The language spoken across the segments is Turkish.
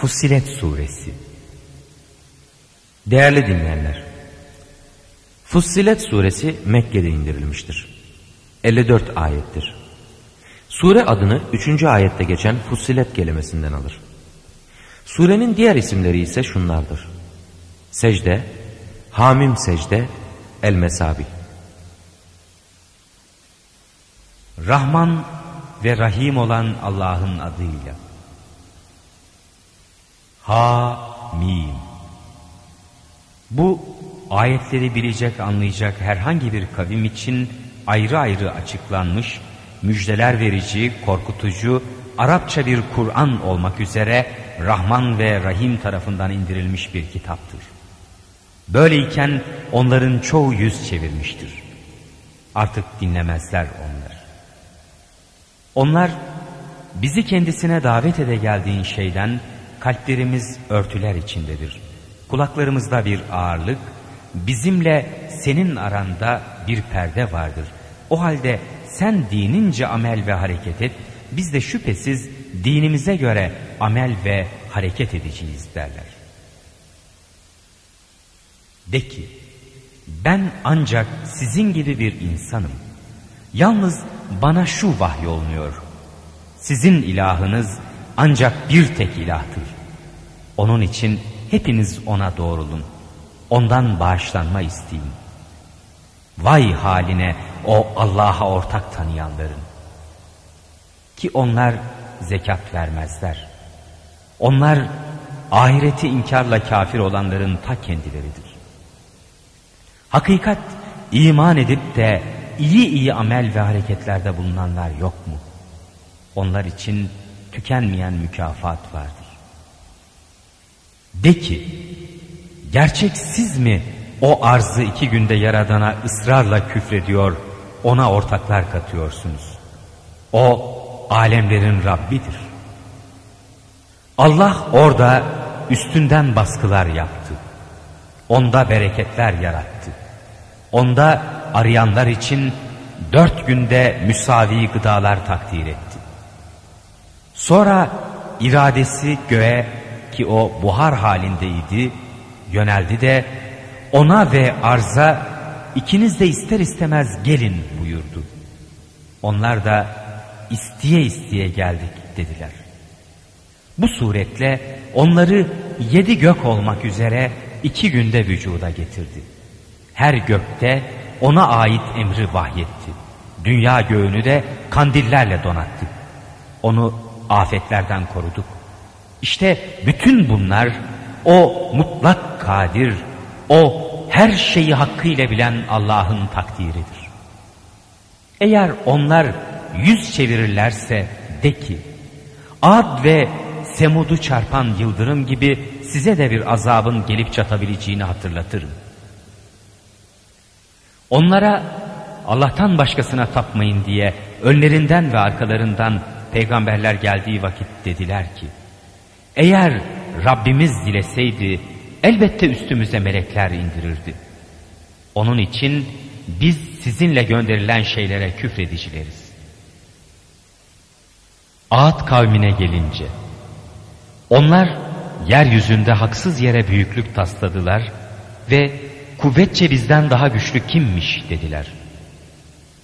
Fussilet Suresi Değerli dinleyenler, Fussilet Suresi Mekke'de indirilmiştir. 54 ayettir. Sure adını 3. ayette geçen Fussilet kelimesinden alır. Surenin diğer isimleri ise şunlardır. Secde, Hamim Secde, El Mesabi. Rahman ve Rahim olan Allah'ın adıyla. Ha-Mim. Bu ayetleri bilecek, anlayacak herhangi bir kavim için ayrı ayrı açıklanmış, müjdeler verici, korkutucu, Arapça bir Kur'an olmak üzere Rahman ve Rahim tarafından indirilmiş bir kitaptır. Böyleyken onların çoğu yüz çevirmiştir. Artık dinlemezler onlar. Onlar bizi kendisine davet ede geldiğin şeyden kalplerimiz örtüler içindedir. Kulaklarımızda bir ağırlık, bizimle senin aranda bir perde vardır. O halde sen dinince amel ve hareket et, biz de şüphesiz dinimize göre amel ve hareket edeceğiz derler. De ki, ben ancak sizin gibi bir insanım. Yalnız bana şu vahyolmuyor. Sizin ilahınız ancak bir tek ilahtır. Onun için hepiniz ona doğrulun. Ondan bağışlanma isteyin. Vay haline o Allah'a ortak tanıyanların. Ki onlar zekat vermezler. Onlar ahireti inkarla kafir olanların ta kendileridir. Hakikat iman edip de iyi iyi amel ve hareketlerde bulunanlar yok mu? Onlar için tükenmeyen mükafat vardır. De ki, gerçek siz mi o arzı iki günde yaradana ısrarla küfrediyor, ona ortaklar katıyorsunuz? O alemlerin Rabbidir. Allah orada üstünden baskılar yaptı. Onda bereketler yarattı. Onda arayanlar için dört günde müsavi gıdalar takdir etti. Sonra iradesi göğe ki o buhar halindeydi yöneldi de ona ve arza ikiniz de ister istemez gelin buyurdu. Onlar da isteye isteye geldik dediler. Bu suretle onları yedi gök olmak üzere iki günde vücuda getirdi. Her gökte ona ait emri vahyetti. Dünya göğünü de kandillerle donattı. Onu afetlerden koruduk. İşte bütün bunlar o mutlak kadir, o her şeyi hakkıyla bilen Allah'ın takdiridir. Eğer onlar yüz çevirirlerse de ki, Ad ve Semud'u çarpan yıldırım gibi size de bir azabın gelip çatabileceğini hatırlatırım. Onlara Allah'tan başkasına tapmayın diye önlerinden ve arkalarından peygamberler geldiği vakit dediler ki, eğer Rabbimiz dileseydi elbette üstümüze melekler indirirdi. Onun için biz sizinle gönderilen şeylere küfredicileriz. Ağat kavmine gelince, onlar yeryüzünde haksız yere büyüklük tasladılar ve kuvvetçe bizden daha güçlü kimmiş dediler.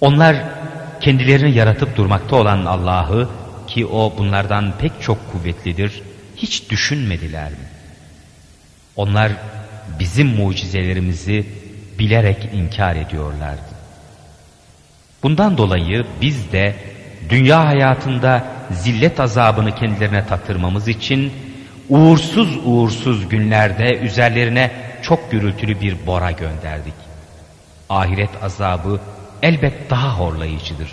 Onlar kendilerini yaratıp durmakta olan Allah'ı ki o bunlardan pek çok kuvvetlidir hiç düşünmediler mi? Onlar bizim mucizelerimizi bilerek inkar ediyorlardı. Bundan dolayı biz de dünya hayatında zillet azabını kendilerine tattırmamız için uğursuz uğursuz günlerde üzerlerine çok gürültülü bir bora gönderdik. Ahiret azabı elbet daha horlayıcıdır.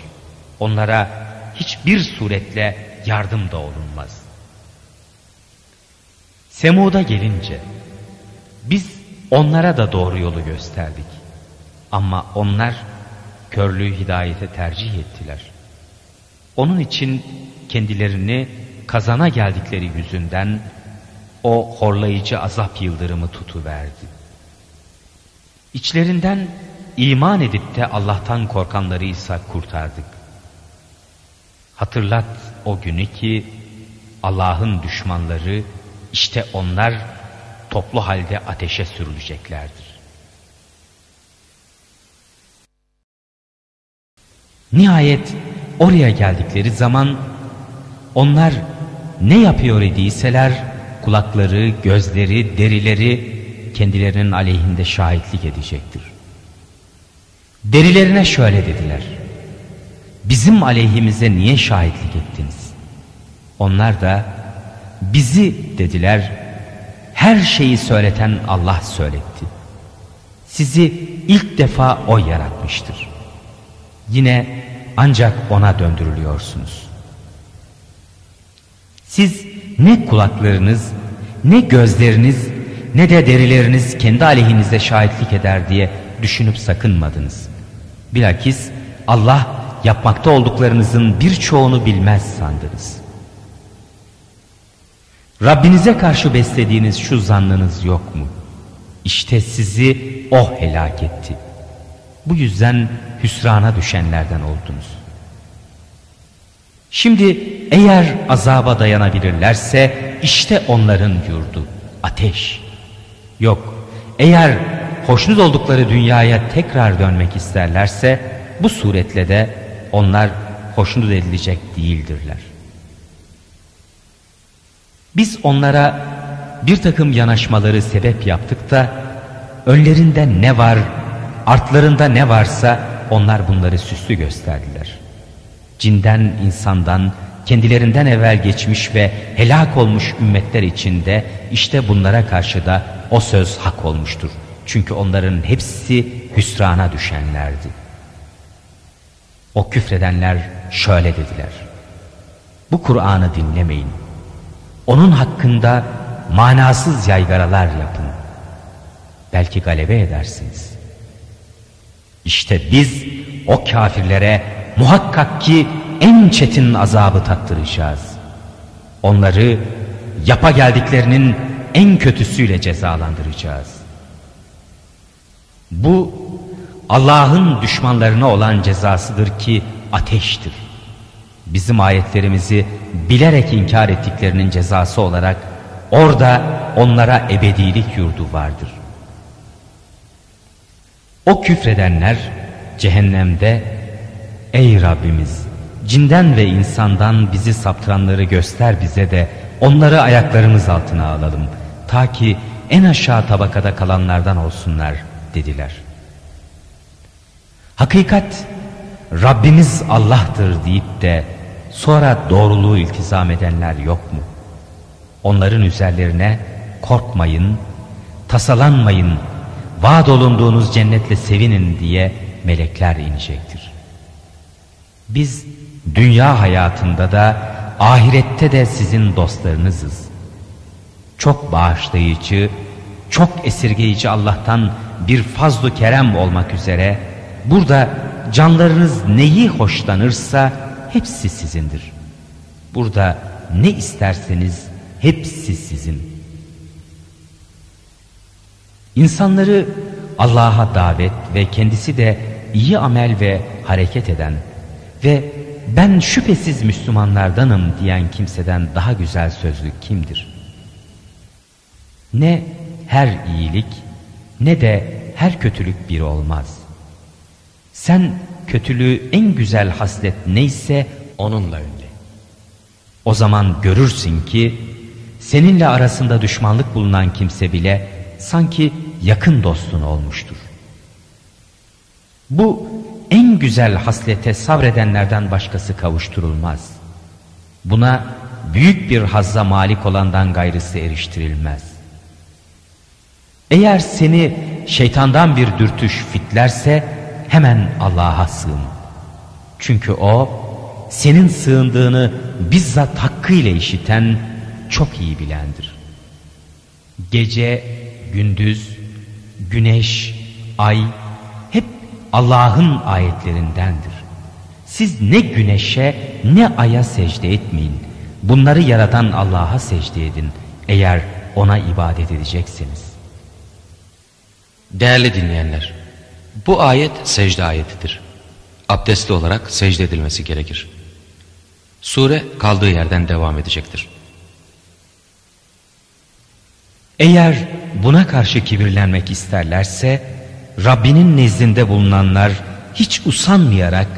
Onlara hiçbir suretle yardım da olunmaz. Semud'a gelince biz onlara da doğru yolu gösterdik. Ama onlar körlüğü hidayete tercih ettiler. Onun için kendilerini kazana geldikleri yüzünden o horlayıcı azap yıldırımı tutuverdi. İçlerinden iman edip de Allah'tan korkanları ise kurtardık. Hatırlat o günü ki Allah'ın düşmanları İşte onlar toplu halde ateşe sürüleceklerdir. Nihayet oraya geldikleri zaman onlar ne yapıyor idiyseler kulakları, gözleri, derileri kendilerinin aleyhinde şahitlik edecektir. Derilerine şöyle dediler. Bizim aleyhimize niye şahitlik ettiniz? Onlar da bizi dediler her şeyi söyleten Allah söyletti. Sizi ilk defa O yaratmıştır. Yine ancak O'na döndürülüyorsunuz. Siz ne kulaklarınız, ne gözleriniz, ne de derileriniz kendi aleyhinize şahitlik eder diye düşünüp sakınmadınız. Bilakis Allah yapmakta olduklarınızın birçoğunu bilmez sandınız. Rabbinize karşı beslediğiniz şu zannınız yok mu? İşte sizi O helak etti. Bu yüzden hüsrana düşenlerden oldunuz. Şimdi eğer azaba dayanabilirlerse işte onların yurdu ateş. Yok eğer hoşnut oldukları dünyaya tekrar dönmek isterlerse bu suretle de onlar hoşnut edilecek değildirler. Biz onlara bir takım yanaşmaları sebep yaptık da önlerinde ne var, artlarında ne varsa onlar bunları süslü gösterdiler. Cinden, insandan, kendilerinden evvel geçmiş ve helak olmuş ümmetler içinde işte bunlara karşı da o söz hak olmuştur. Çünkü onların hepsi hüsrana düşenlerdi. O küfredenler şöyle dediler. Bu Kur'an'ı dinlemeyin. Onun hakkında manasız yaygaralar yapın. Belki galebe edersiniz. İşte biz o kafirlere muhakkak ki en çetin azabı tattıracağız. Onları yapa geldiklerinin en kötüsüyle cezalandıracağız. Bu Allah'ın düşmanlarına olan cezasıdır ki ateştir. Bizim ayetlerimizi bilerek inkar ettiklerinin cezası olarak orada onlara ebedilik yurdu vardır. O küfredenler cehennemde ey Rabbimiz cinden ve insandan bizi saptıranları göster bize de onları ayaklarımız altına alalım ta ki en aşağı tabakada kalanlardan olsunlar dediler. Hakikat Rabbimiz Allah'tır deyip de sonra doğruluğu iltizam edenler yok mu? Onların üzerlerine korkmayın, tasalanmayın, vaat olunduğunuz cennetle sevinin diye melekler inecektir. Biz dünya hayatında da ahirette de sizin dostlarınızız. Çok bağışlayıcı, çok esirgeyici Allah'tan bir fazlu kerem olmak üzere burada canlarınız neyi hoşlanırsa hepsi sizindir. Burada ne isterseniz hepsi sizin. İnsanları Allah'a davet ve kendisi de iyi amel ve hareket eden ve ben şüphesiz Müslümanlardanım diyen kimseden daha güzel sözlü kimdir? Ne her iyilik ne de her kötülük bir olmaz. Sen kötülüğü en güzel haslet neyse onunla önle. O zaman görürsün ki seninle arasında düşmanlık bulunan kimse bile sanki yakın dostun olmuştur. Bu en güzel haslete sabredenlerden başkası kavuşturulmaz. Buna büyük bir hazza malik olandan gayrısı eriştirilmez. Eğer seni şeytandan bir dürtüş fitlerse hemen Allah'a sığın. Çünkü o senin sığındığını bizzat hakkıyla işiten çok iyi bilendir. Gece, gündüz, güneş, ay hep Allah'ın ayetlerindendir. Siz ne güneşe ne aya secde etmeyin. Bunları yaratan Allah'a secde edin eğer ona ibadet edeceksiniz. Değerli dinleyenler, bu ayet secde ayetidir. Abdestli olarak secde edilmesi gerekir. Sure kaldığı yerden devam edecektir. Eğer buna karşı kibirlenmek isterlerse Rabbinin nezdinde bulunanlar hiç usanmayarak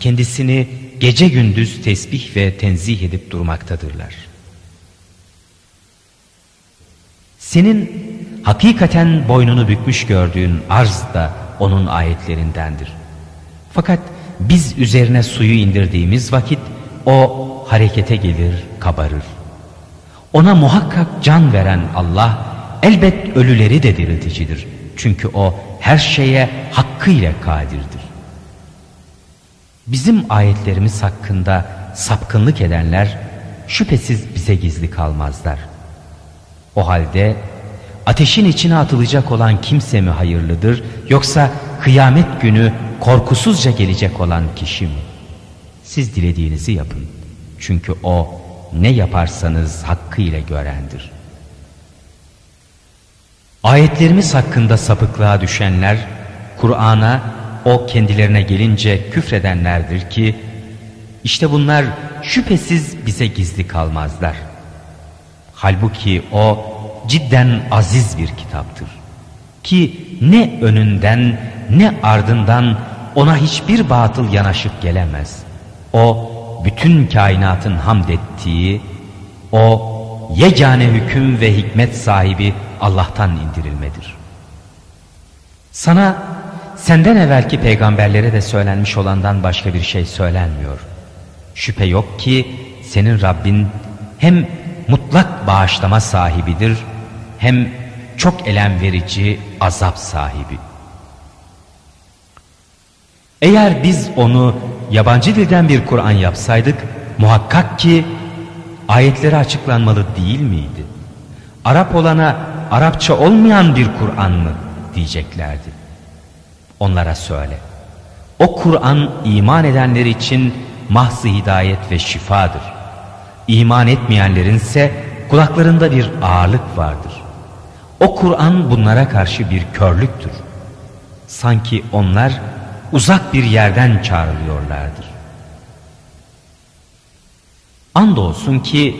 kendisini gece gündüz tesbih ve tenzih edip durmaktadırlar. Senin hakikaten boynunu bükmüş gördüğün arz da onun ayetlerindendir. Fakat biz üzerine suyu indirdiğimiz vakit o harekete gelir, kabarır. Ona muhakkak can veren Allah elbet ölüleri de dirilticidir. Çünkü o her şeye hakkıyla kadirdir. Bizim ayetlerimiz hakkında sapkınlık edenler şüphesiz bize gizli kalmazlar. O halde ateşin içine atılacak olan kimse mi hayırlıdır yoksa kıyamet günü korkusuzca gelecek olan kişi mi? Siz dilediğinizi yapın. Çünkü o ne yaparsanız hakkıyla görendir. Ayetlerimiz hakkında sapıklığa düşenler, Kur'an'a o kendilerine gelince küfredenlerdir ki, işte bunlar şüphesiz bize gizli kalmazlar. Halbuki o cidden aziz bir kitaptır. Ki ne önünden ne ardından ona hiçbir batıl yanaşıp gelemez. O bütün kainatın hamd ettiği, o yegane hüküm ve hikmet sahibi Allah'tan indirilmedir. Sana senden evvelki peygamberlere de söylenmiş olandan başka bir şey söylenmiyor. Şüphe yok ki senin Rabbin hem mutlak bağışlama sahibidir hem çok elem verici azap sahibi. Eğer biz onu yabancı dilden bir Kur'an yapsaydık muhakkak ki ayetleri açıklanmalı değil miydi? Arap olana Arapça olmayan bir Kur'an mı diyeceklerdi. Onlara söyle. O Kur'an iman edenler için mahzı hidayet ve şifadır. İman etmeyenlerin ise kulaklarında bir ağırlık vardır. O Kur'an bunlara karşı bir körlüktür. Sanki onlar uzak bir yerden çağrılıyorlardır. Andolsun ki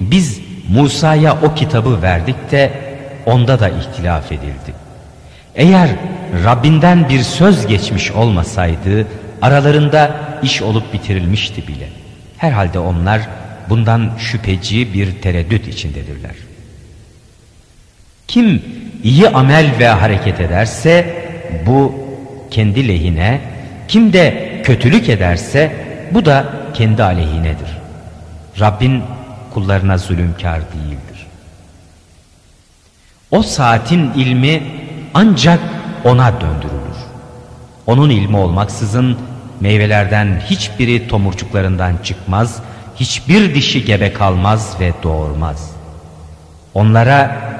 biz Musa'ya o kitabı verdik de onda da ihtilaf edildi. Eğer Rabbinden bir söz geçmiş olmasaydı aralarında iş olup bitirilmişti bile. Herhalde onlar bundan şüpheci bir tereddüt içindedirler. Kim iyi amel ve hareket ederse bu kendi lehine, kim de kötülük ederse bu da kendi aleyhinedir. Rabbin kullarına zulümkar değildir. O saatin ilmi ancak ona döndürülür. Onun ilmi olmaksızın meyvelerden hiçbiri tomurcuklarından çıkmaz, hiçbir dişi gebe kalmaz ve doğurmaz. Onlara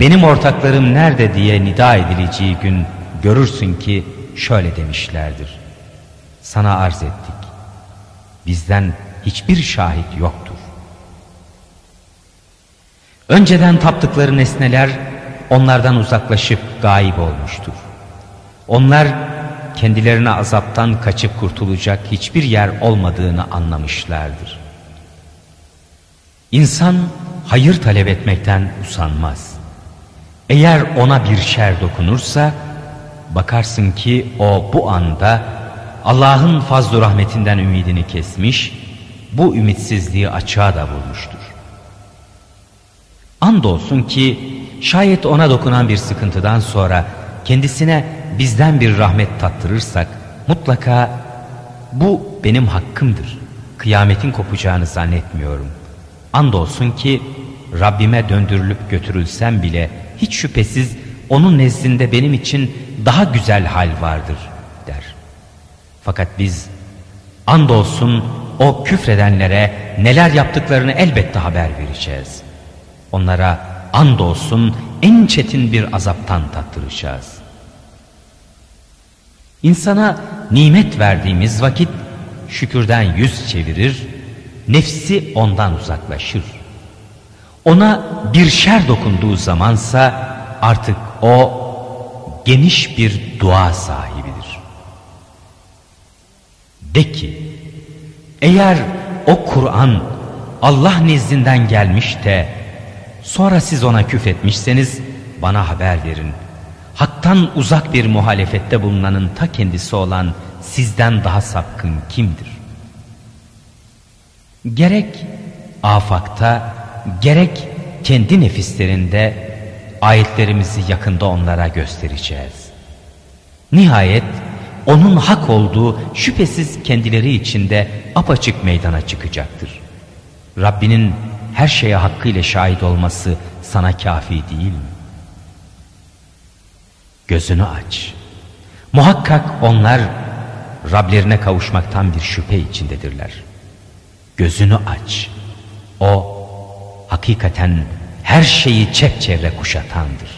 benim ortaklarım nerede diye nida edileceği gün görürsün ki şöyle demişlerdir. Sana arz ettik. Bizden hiçbir şahit yoktur. Önceden taptıkları nesneler onlardan uzaklaşıp gayip olmuştur. Onlar kendilerine azaptan kaçıp kurtulacak hiçbir yer olmadığını anlamışlardır. İnsan hayır talep etmekten usanmaz. Eğer ona bir şer dokunursa bakarsın ki o bu anda Allah'ın fazl rahmetinden ümidini kesmiş, bu ümitsizliği açığa da vurmuştur. Andolsun ki şayet ona dokunan bir sıkıntıdan sonra kendisine bizden bir rahmet tattırırsak mutlaka bu benim hakkımdır. Kıyametin kopacağını zannetmiyorum. Andolsun ki Rabbime döndürülüp götürülsem bile hiç şüphesiz onun nezdinde benim için daha güzel hal vardır der. Fakat biz andolsun o küfredenlere neler yaptıklarını elbette haber vereceğiz. Onlara andolsun en çetin bir azaptan tattıracağız. İnsana nimet verdiğimiz vakit şükürden yüz çevirir, nefsi ondan uzaklaşır. Ona bir şer dokunduğu zamansa artık o geniş bir dua sahibidir. De ki, eğer o Kur'an Allah nezdinden gelmiş de Sonra siz ona küfretmişseniz bana haber verin. Hak'tan uzak bir muhalefette bulunanın ta kendisi olan sizden daha sapkın kimdir? Gerek afakta gerek kendi nefislerinde ayetlerimizi yakında onlara göstereceğiz. Nihayet onun hak olduğu şüphesiz kendileri içinde apaçık meydana çıkacaktır. Rabbinin her şeye hakkıyla şahit olması sana kafi değil mi? Gözünü aç. Muhakkak onlar Rablerine kavuşmaktan bir şüphe içindedirler. Gözünü aç. O hakikaten her şeyi çepçevre kuşatandır.